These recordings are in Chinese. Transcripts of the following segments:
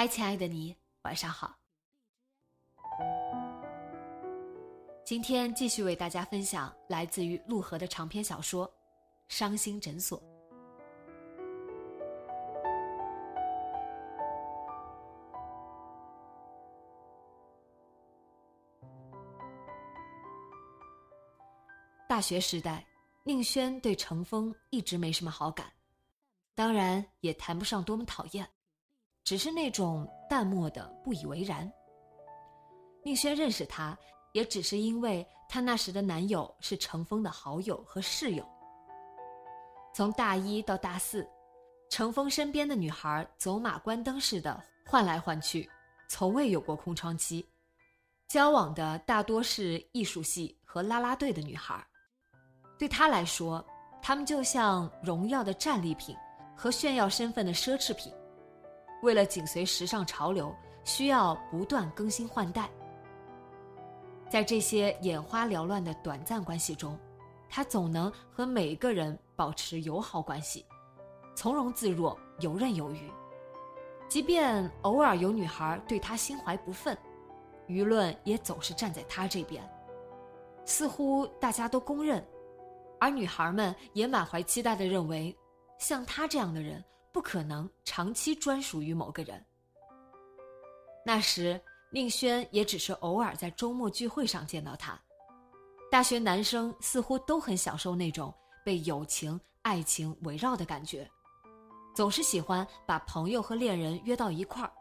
嗨，亲爱的你，晚上好。今天继续为大家分享来自于陆河的长篇小说《伤心诊所》。大学时代，宁轩对程峰一直没什么好感，当然也谈不上多么讨厌。只是那种淡漠的不以为然。宁轩认识他，也只是因为他那时的男友是程峰的好友和室友。从大一到大四，程峰身边的女孩走马观灯似的换来换去，从未有过空窗期。交往的大多是艺术系和啦啦队的女孩，对他来说，她们就像荣耀的战利品和炫耀身份的奢侈品。为了紧随时尚潮流，需要不断更新换代。在这些眼花缭乱的短暂关系中，他总能和每个人保持友好关系，从容自若，游刃有余。即便偶尔有女孩对他心怀不忿，舆论也总是站在他这边。似乎大家都公认，而女孩们也满怀期待地认为，像他这样的人。不可能长期专属于某个人。那时，宁轩也只是偶尔在周末聚会上见到他。大学男生似乎都很享受那种被友情、爱情围绕的感觉，总是喜欢把朋友和恋人约到一块儿，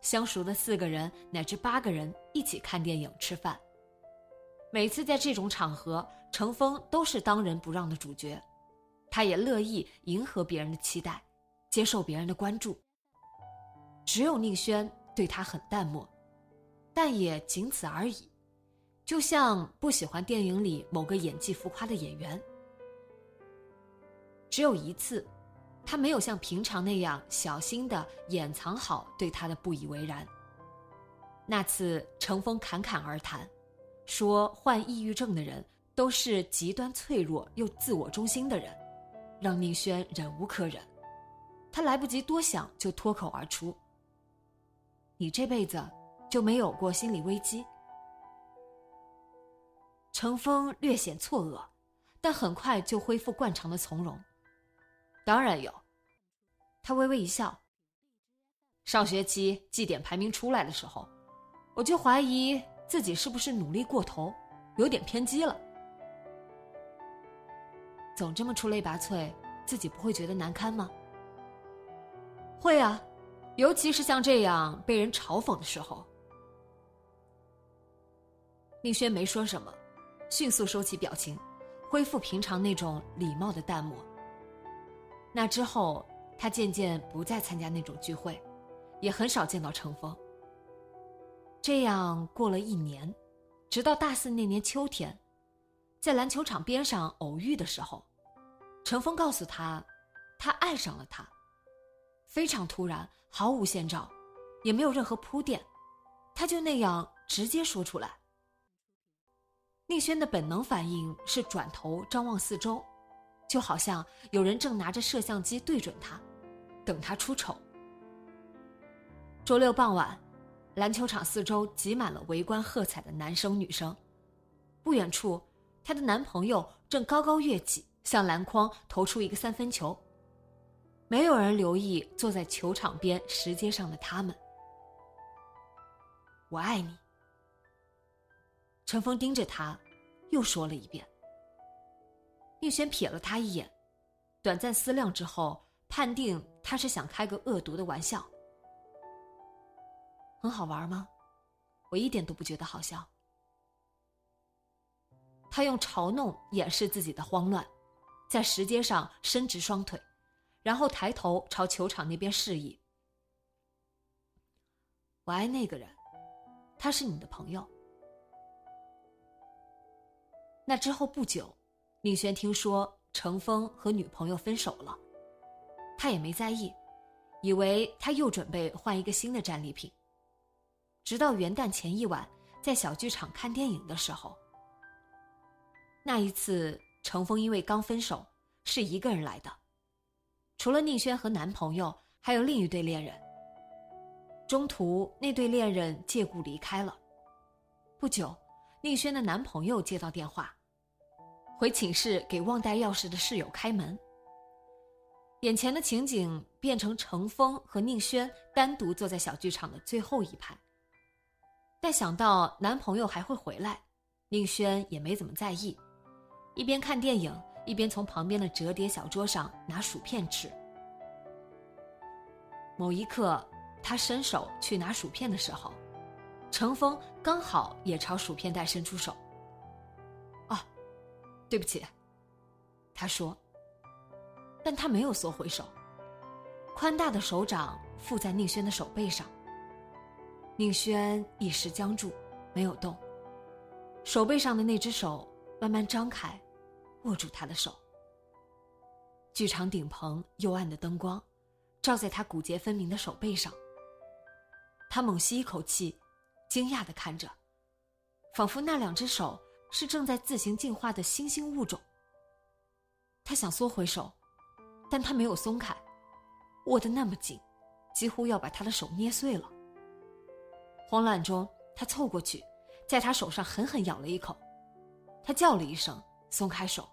相熟的四个人乃至八个人一起看电影、吃饭。每次在这种场合，程峰都是当仁不让的主角，他也乐意迎合别人的期待。接受别人的关注。只有宁轩对他很淡漠，但也仅此而已，就像不喜欢电影里某个演技浮夸的演员。只有一次，他没有像平常那样小心的掩藏好对他的不以为然。那次程峰侃侃而谈，说患抑郁症的人都是极端脆弱又自我中心的人，让宁轩忍无可忍。他来不及多想，就脱口而出：“你这辈子就没有过心理危机？”程峰略显错愕，但很快就恢复惯常的从容。“当然有。”他微微一笑。上学期绩点排名出来的时候，我就怀疑自己是不是努力过头，有点偏激了。总这么出类拔萃，自己不会觉得难堪吗？会啊，尤其是像这样被人嘲讽的时候。宁轩没说什么，迅速收起表情，恢复平常那种礼貌的淡漠。那之后，他渐渐不再参加那种聚会，也很少见到程峰。这样过了一年，直到大四那年秋天，在篮球场边上偶遇的时候，程峰告诉他，他爱上了他。非常突然，毫无先兆，也没有任何铺垫，他就那样直接说出来。宁轩的本能反应是转头张望四周，就好像有人正拿着摄像机对准他，等他出丑。周六傍晚，篮球场四周挤满了围观喝彩的男生女生，不远处，她的男朋友正高高跃起，向篮筐投出一个三分球。没有人留意坐在球场边石阶上的他们。我爱你。陈峰盯着他，又说了一遍。宁轩瞥了他一眼，短暂思量之后，判定他是想开个恶毒的玩笑。很好玩吗？我一点都不觉得好笑。他用嘲弄掩饰自己的慌乱，在石阶上伸直双腿，然后抬头朝球场那边示意：“我爱那个人，他是你的朋友。”那之后不久，宁轩听说程峰和女朋友分手了，他也没在意，以为他又准备换一个新的战利品。直到元旦前一晚，在小剧场看电影的时候，那一次程峰因为刚分手，是一个人来的，除了宁轩和男朋友，还有另一对恋人。中途那对恋人借故离开了，不久，宁轩的男朋友接到电话。回寝室给忘带钥匙的室友开门。眼前的情景变成程峰和宁轩单独坐在小剧场的最后一排。但想到男朋友还会回来，宁轩也没怎么在意，一边看电影一边从旁边的折叠小桌上拿薯片吃。某一刻，他伸手去拿薯片的时候，程峰刚好也朝薯片袋伸出手。哦对不起，他说。但他没有缩回手，宽大的手掌附在宁轩的手背上。宁轩一时僵住，没有动。手背上的那只手慢慢张开，握住他的手。剧场顶棚幽暗的灯光，照在他骨节分明的手背上。他猛吸一口气，惊讶的看着，仿佛那两只手。是正在自行进化的新兴物种。他想缩回手，但他没有松开，握得那么紧，几乎要把他的手捏碎了。慌乱中，他凑过去，在他手上狠狠咬了一口，他叫了一声，松开手。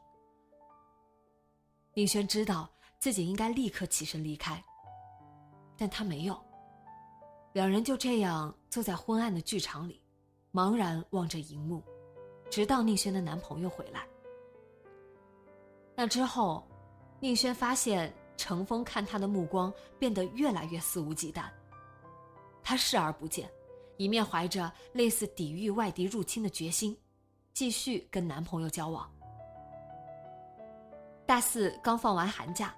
宁轩知道自己应该立刻起身离开，但他没有。两人就这样坐在昏暗的剧场里，茫然望着荧幕。直到宁轩的男朋友回来，那之后，宁轩发现程峰看他的目光变得越来越肆无忌惮。他视而不见，一面怀着类似抵御外敌入侵的决心，继续跟男朋友交往。大四刚放完寒假，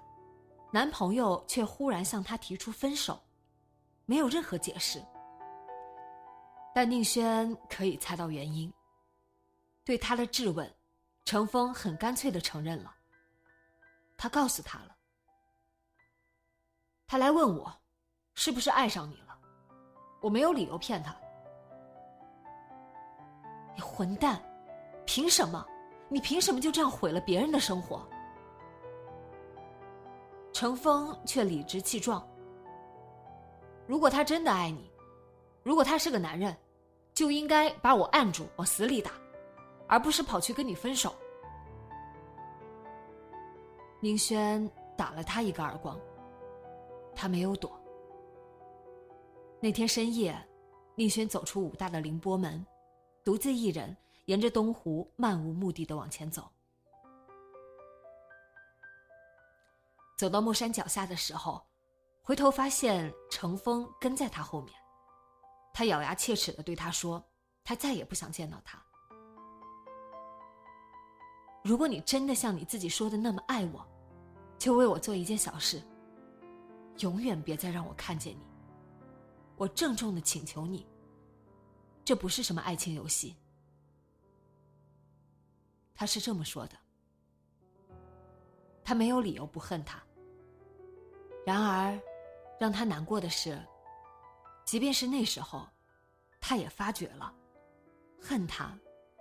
男朋友却忽然向她提出分手，没有任何解释。但宁轩可以猜到原因。对他的质问，程峰很干脆的承认了。他告诉他了，他来问我，是不是爱上你了？我没有理由骗他。你混蛋，凭什么？你凭什么就这样毁了别人的生活？程峰却理直气壮。如果他真的爱你，如果他是个男人，就应该把我按住，往死里打。而不是跑去跟你分手。宁轩打了他一个耳光，他没有躲。那天深夜，宁轩走出武大的凌波门，独自一人沿着东湖漫无目的的往前走。走到木山脚下的时候，回头发现程峰跟在他后面，他咬牙切齿的对他说：“他再也不想见到他。”如果你真的像你自己说的那么爱我，就为我做一件小事。永远别再让我看见你。我郑重的请求你。这不是什么爱情游戏。他是这么说的。他没有理由不恨他。然而，让他难过的是，即便是那时候，他也发觉了，恨他，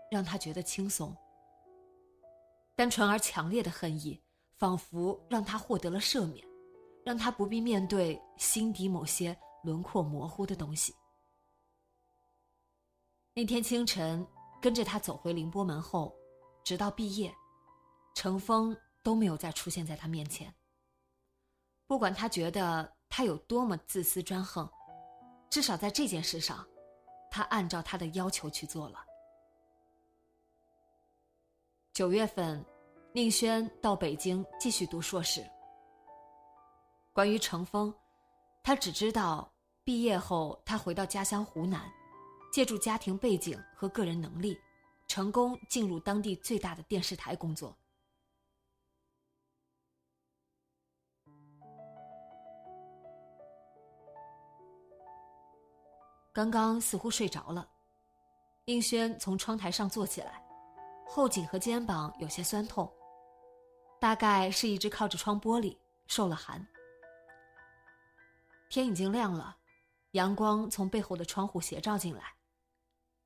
让他觉得轻松。单纯而强烈的恨意，仿佛让他获得了赦免，让他不必面对心底某些轮廓模糊的东西。那天清晨，跟着他走回凌波门后，直到毕业，程峰都没有再出现在他面前。不管他觉得他有多么自私专横，至少在这件事上，他按照他的要求去做了。九月份，宁轩到北京继续读硕士。关于程峰，他只知道毕业后他回到家乡湖南，借助家庭背景和个人能力，成功进入当地最大的电视台工作。刚刚似乎睡着了，应轩从窗台上坐起来。后颈和肩膀有些酸痛，大概是一直靠着窗玻璃受了寒。天已经亮了，阳光从背后的窗户斜照进来，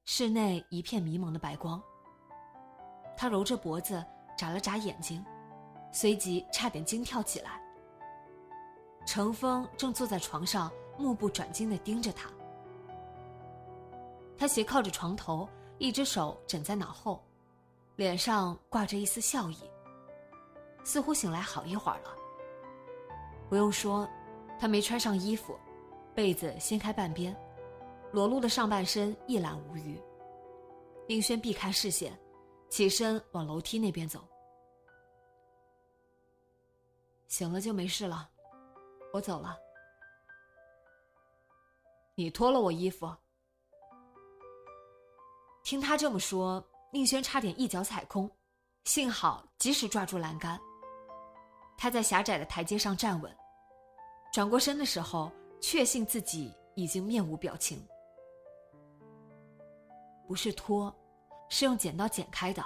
室内一片迷蒙的白光。他揉着脖子，眨了眨眼睛，随即差点惊跳起来。程峰正坐在床上，目不转睛地盯着他。他斜靠着床头，一只手枕在脑后。脸上挂着一丝笑意，似乎醒来好一会儿了。不用说，他没穿上衣服，被子掀开半边，裸露的上半身一览无余。宁轩避开视线，起身往楼梯那边走。醒了就没事了，我走了。你脱了我衣服。听他这么说。宁轩差点一脚踩空，幸好及时抓住栏杆。他在狭窄的台阶上站稳，转过身的时候，确信自己已经面无表情。不是拖，是用剪刀剪开的。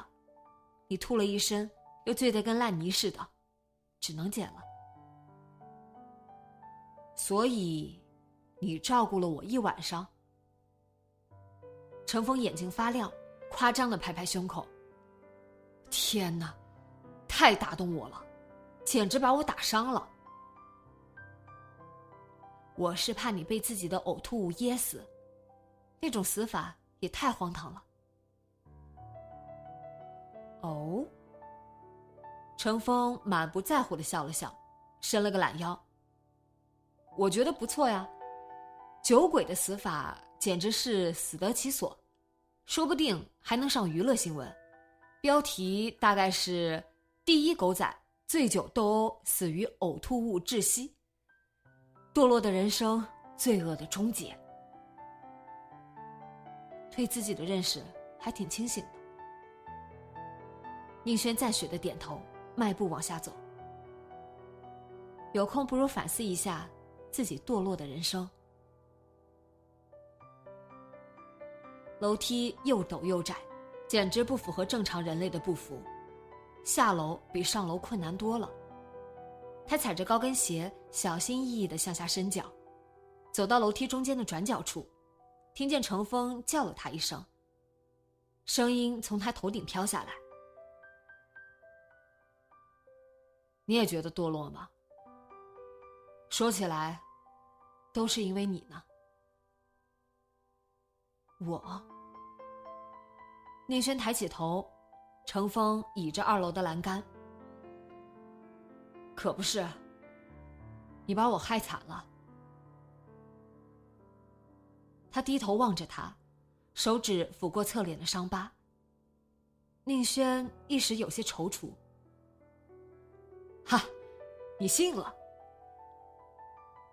你吐了一身，又醉得跟烂泥似的，只能剪了。所以，你照顾了我一晚上。程峰眼睛发亮。夸张的拍拍胸口。天哪，太打动我了，简直把我打伤了。我是怕你被自己的呕吐物噎死，那种死法也太荒唐了。哦。程峰满不在乎的笑了笑，伸了个懒腰。我觉得不错呀，酒鬼的死法简直是死得其所。说不定还能上娱乐新闻，标题大概是“第一狗仔醉酒斗殴死于呕吐物窒息”。堕落的人生，罪恶的终结。对自己的认识还挺清醒的。宁轩赞许的点头，迈步往下走。有空不如反思一下自己堕落的人生。楼梯又陡又窄，简直不符合正常人类的步幅。下楼比上楼困难多了。他踩着高跟鞋，小心翼翼地向下伸脚，走到楼梯中间的转角处，听见程峰叫了他一声。声音从他头顶飘下来：“你也觉得堕落吗？说起来，都是因为你呢。”我。宁轩抬起头，程峰倚着二楼的栏杆。可不是，你把我害惨了。他低头望着他，手指抚过侧脸的伤疤。宁轩一时有些踌躇。哈，你信了？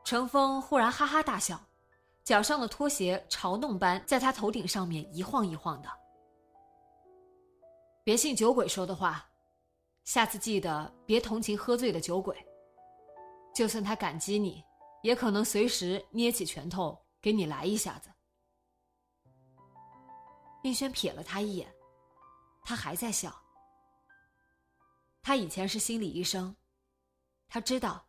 程峰忽然哈哈大笑，脚上的拖鞋嘲弄般在他头顶上面一晃一晃的。别信酒鬼说的话，下次记得别同情喝醉的酒鬼。就算他感激你，也可能随时捏起拳头给你来一下子。宁轩瞥了他一眼，他还在笑。他以前是心理医生，他知道，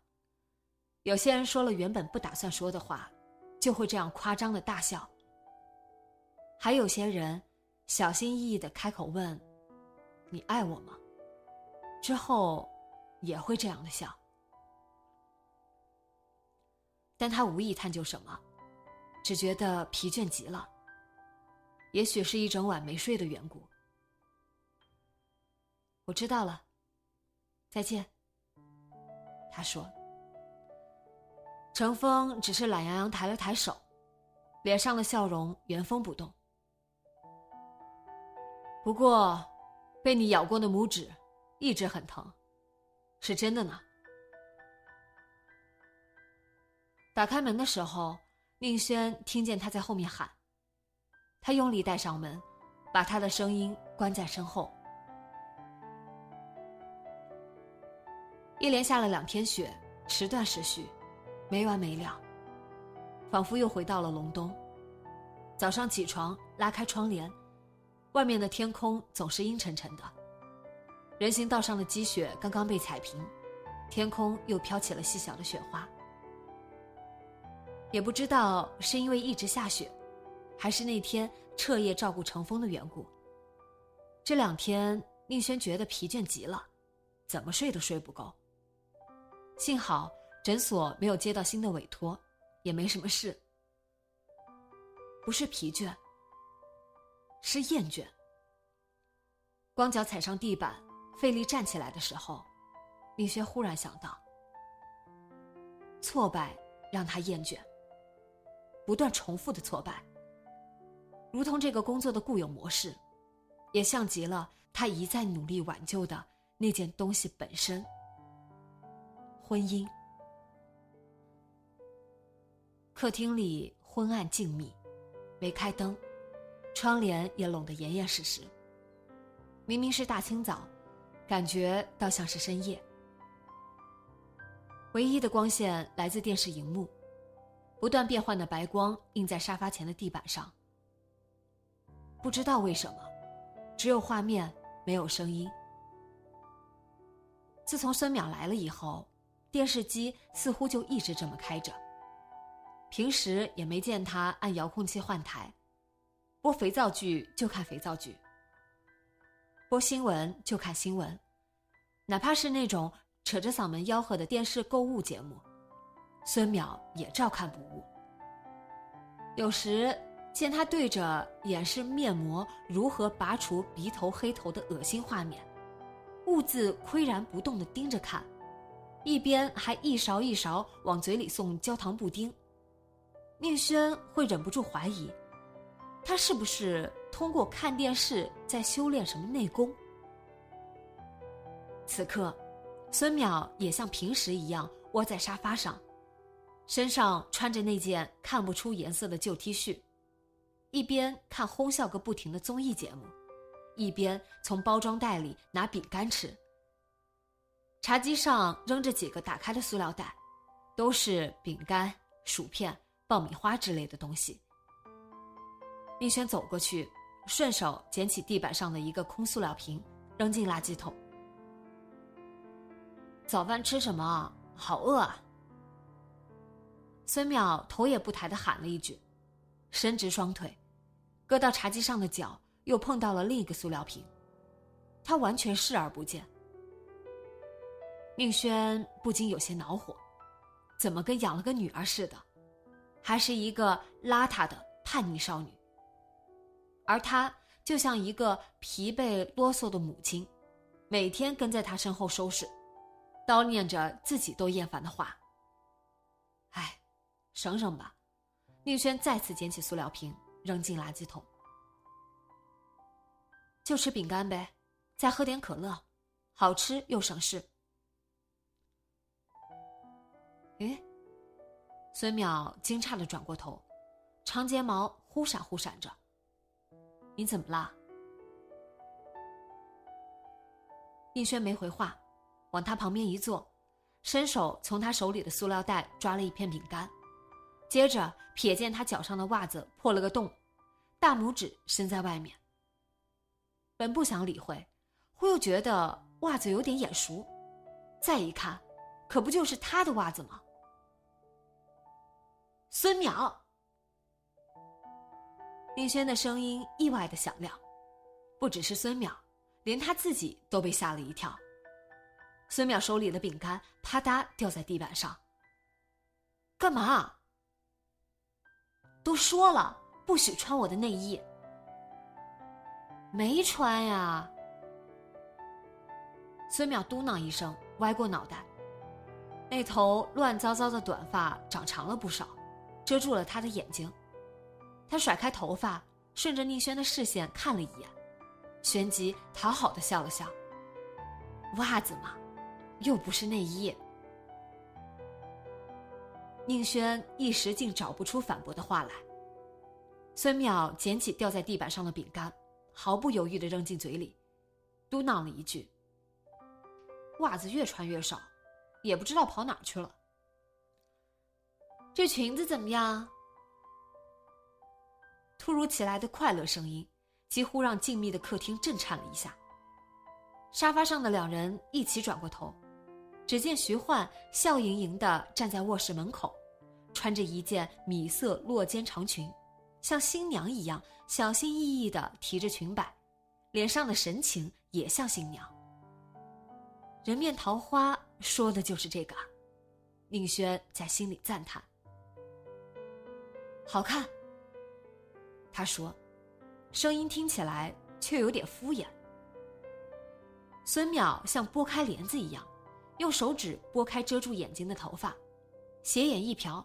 有些人说了原本不打算说的话，就会这样夸张的大笑。还有些人，小心翼翼的开口问。你爱我吗？之后也会这样的笑，但他无意探究什么，只觉得疲倦极了。也许是一整晚没睡的缘故。我知道了，再见。他说。程峰只是懒洋洋抬了抬手，脸上的笑容原封不动。不过，被你咬过的拇指一直很疼，是真的呢。打开门的时候，宁轩听见他在后面喊。他用力带上门，把他的声音关在身后。一连下了两天雪，时断时续，没完没了，仿佛又回到了隆冬。早上起床，拉开窗帘，外面的天空总是阴沉沉的。人行道上的积雪刚刚被踩平，天空又飘起了细小的雪花。也不知道是因为一直下雪。还是那天彻夜照顾程峰的缘故。这两天宁轩觉得疲倦极了，怎么睡都睡不够。幸好诊所没有接到新的委托，也没什么事。不是疲倦，是厌倦。光脚踩上地板，费力站起来的时候，宁轩忽然想到：挫败让他厌倦，不断重复的挫败。如同这个工作的固有模式，也像极了他一再努力挽救的那件东西本身——婚姻。客厅里昏暗静谧，没开灯，窗帘也拢得严严实实。明明是大清早，感觉倒像是深夜。唯一的光线来自电视荧幕，不断变换的白光映在沙发前的地板上。不知道为什么，只有画面没有声音。自从孙淼来了以后，电视机似乎就一直这么开着。平时也没见他按遥控器换台，播肥皂剧就看肥皂剧，播新闻就看新闻，哪怕是那种扯着嗓门吆喝的电视购物节目，孙淼也照看不误。有时。见他对着演示面膜如何拔除鼻头黑头的恶心画面，兀自岿然不动的盯着看，一边还一勺一勺往嘴里送焦糖布丁。宁轩会忍不住怀疑，他是不是通过看电视在修炼什么内功？此刻，孙淼也像平时一样窝在沙发上，身上穿着那件看不出颜色的旧 T 恤。一边看哄笑个不停的综艺节目，一边从包装袋里拿饼干吃。茶几上扔着几个打开的塑料袋，都是饼干、薯片、爆米花之类的东西。宁轩走过去，顺手捡起地板上的一个空塑料瓶，扔进垃圾桶。早饭吃什么？好饿啊！孙淼头也不抬的喊了一句，伸直双腿。搁到茶几上的脚又碰到了另一个塑料瓶，他完全视而不见。宁轩不禁有些恼火，怎么跟养了个女儿似的，还是一个邋遢的叛逆少女。而他就像一个疲惫啰嗦的母亲，每天跟在他身后收拾，叨念着自己都厌烦的话。唉，省省吧。宁轩再次捡起塑料瓶。扔进垃圾桶，就吃饼干呗，再喝点可乐，好吃又省事。诶，孙淼惊诧的转过头，长睫毛忽闪忽闪着。你怎么啦？宁轩没回话，往他旁边一坐，伸手从他手里的塑料袋抓了一片饼干。接着瞥见他脚上的袜子破了个洞，大拇指伸在外面。本不想理会，忽又觉得袜子有点眼熟，再一看，可不就是他的袜子吗？孙淼，宁轩的声音意外的响亮，不只是孙淼，连他自己都被吓了一跳。孙淼手里的饼干啪嗒掉在地板上。干嘛？都说了不许穿我的内衣，没穿呀。孙淼嘟囔一声，歪过脑袋。那头乱糟糟的短发长长了不少，遮住了他的眼睛。他甩开头发，顺着宁轩的视线看了一眼，旋即讨好的笑了笑。袜子嘛，又不是内衣。宁轩一时竟找不出反驳的话来。孙淼捡起掉在地板上的饼干，毫不犹豫的扔进嘴里，嘟囔了一句：“袜子越穿越少，也不知道跑哪去了。”这裙子怎么样？突如其来的快乐声音，几乎让静谧的客厅震颤了一下。沙发上的两人一起转过头，只见徐焕笑盈盈的站在卧室门口，穿着一件米色落肩长裙，像新娘一样小心翼翼的提着裙摆，脸上的神情也像新娘。人面桃花说的就是这个，宁轩在心里赞叹。好看。他说，声音听起来却有点敷衍。孙淼像拨开帘子一样，用手指拨开遮住眼睛的头发，斜眼一瞟。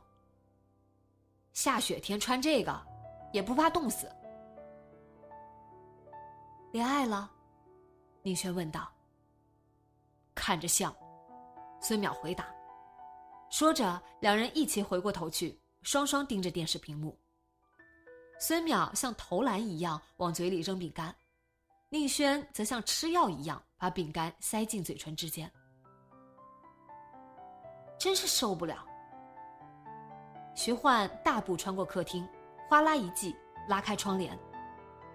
下雪天穿这个，也不怕冻死。恋爱了，宁轩问道。看着像，孙淼回答。说着，两人一起回过头去，双双盯着电视屏幕。孙淼像投篮一样往嘴里扔饼干，宁轩则像吃药一样把饼干塞进嘴唇之间。真是受不了。徐焕大步穿过客厅，哗啦一记拉开窗帘，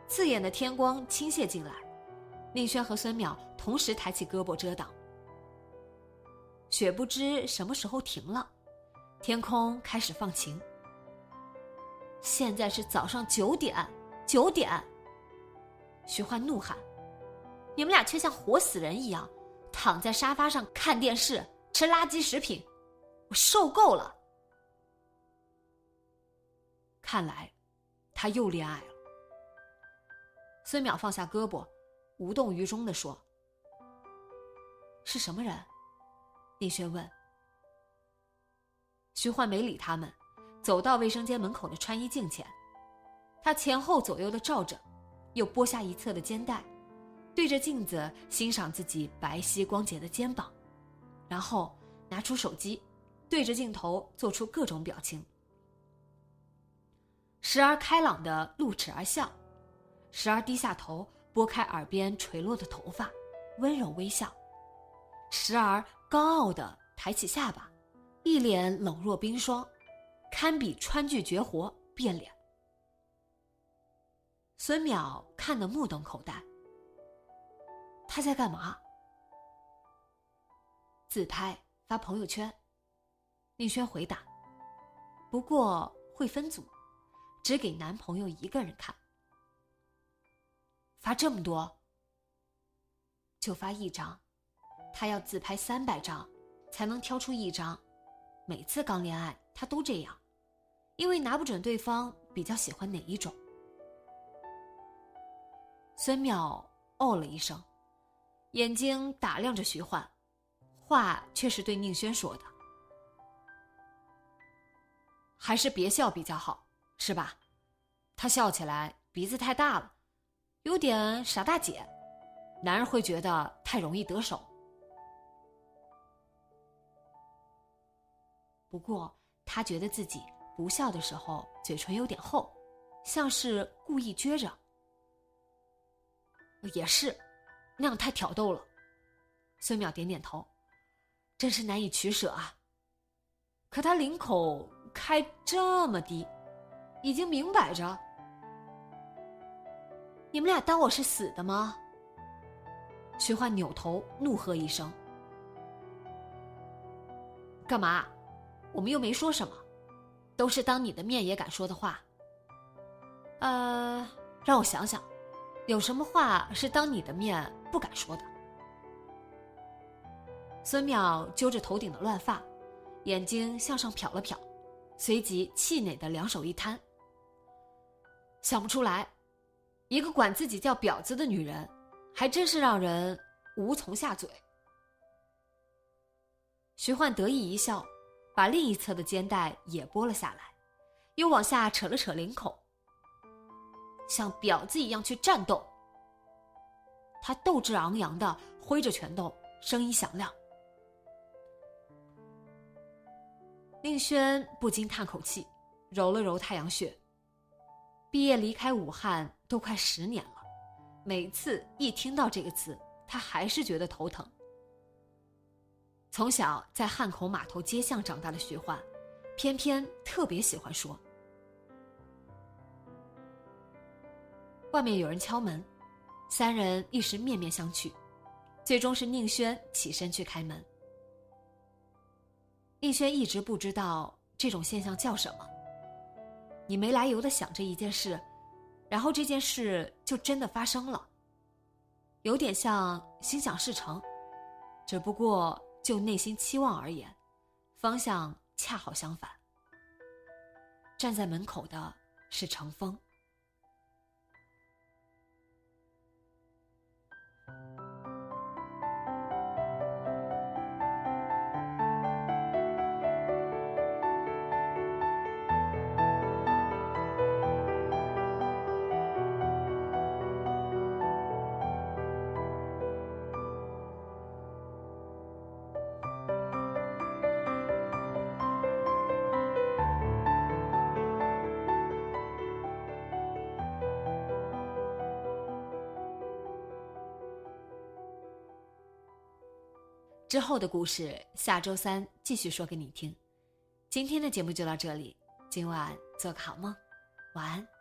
刺眼的天光倾泻进来。宁轩和孙淼同时抬起胳膊遮挡。雪不知什么时候停了，天空开始放晴。现在是早上九点，九点。徐焕怒喊：“你们俩却像活死人一样，躺在沙发上看电视、吃垃圾食品，我受够了。”看来，他又恋爱了。孙淼放下胳膊，无动于衷的说：“是什么人？”宁轩问。徐焕没理他们。走到卫生间门口的穿衣镜前，他前后左右的照着，又拨下一侧的肩带，对着镜子欣赏自己白皙光洁的肩膀，然后拿出手机，对着镜头做出各种表情，时而开朗的露齿而笑，时而低下头拨开耳边垂落的头发，温柔微笑，时而高傲的抬起下巴，一脸冷若冰霜。堪比川剧绝活变脸，孙淼看得目瞪口呆。他在干嘛？自拍发朋友圈。宁轩回答：“不过会分组，只给男朋友一个人看。发这么多，就发一张。他要自拍三百张，才能挑出一张。每次刚恋爱，他都这样。”因为拿不准对方比较喜欢哪一种，孙淼哦了一声，眼睛打量着徐焕，话却是对宁轩说的：“还是别笑比较好，是吧？他笑起来鼻子太大了，有点傻大姐，男人会觉得太容易得手。不过他觉得自己。”不笑的时候，嘴唇有点厚，像是故意撅着。也是，那样太挑逗了。孙淼点点头，真是难以取舍啊。可他领口开这么低，已经明摆着。你们俩当我是死的吗？徐焕扭头怒喝一声：“干嘛？我们又没说什么。”都是当你的面也敢说的话。呃，让我想想，有什么话是当你的面不敢说的？孙淼揪着头顶的乱发，眼睛向上瞟了瞟，随即气馁的两手一摊，想不出来。一个管自己叫婊子的女人，还真是让人无从下嘴。徐焕得意一笑，把另一侧的肩带也剥了下来，又往下扯了扯领口，像婊子一样去战斗。他斗志昂扬的挥着拳头，声音响亮。宁轩不禁叹口气，揉了揉太阳穴。毕业离开武汉都快十年了，每次一听到这个词，他还是觉得头疼。从小在汉口码头街巷长大的徐焕，偏偏特别喜欢说。外面有人敲门，三人一时面面相觑，最终是宁轩起身去开门。宁轩一直不知道这种现象叫什么。你没来由的想着一件事，然后这件事就真的发生了，有点像心想事成，只不过。就内心期望而言，方向恰好相反。站在门口的是程峰。之后的故事，下周三继续说给你听。今天的节目就到这里，今晚做个好梦，晚安。